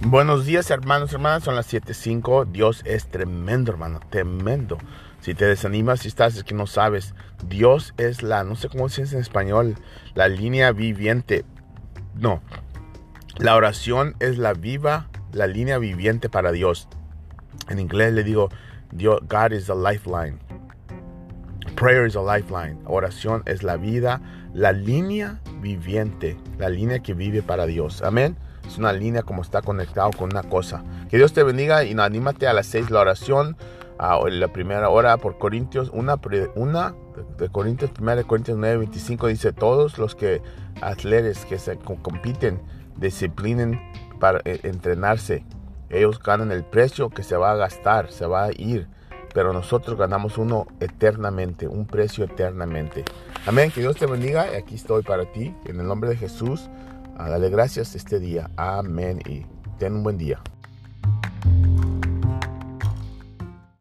Buenos días hermanos, hermanas, son las 7.05. Dios es tremendo, hermano, tremendo. Si te desanimas, si estás, es que no sabes. Dios es la, no sé cómo se dice en español, la línea viviente. No, la oración es la viva, la línea viviente para Dios. En inglés le digo, Dios, God is the lifeline. Prayer is a lifeline. Oración es la vida, la línea viviente, la línea que vive para Dios. Amén. Es una línea como está conectado con una cosa. Que Dios te bendiga y anímate a las seis la oración. A la primera hora por Corintios, una, una de Corintios, primera de Corintios 9, 25 dice, todos los que atletas que se compiten, disciplinen para eh, entrenarse, ellos ganan el precio que se va a gastar, se va a ir, pero nosotros ganamos uno eternamente, un precio eternamente. Amén, que Dios te bendiga y aquí estoy para ti, en el nombre de Jesús, ah, dale gracias este día, amén y ten un buen día.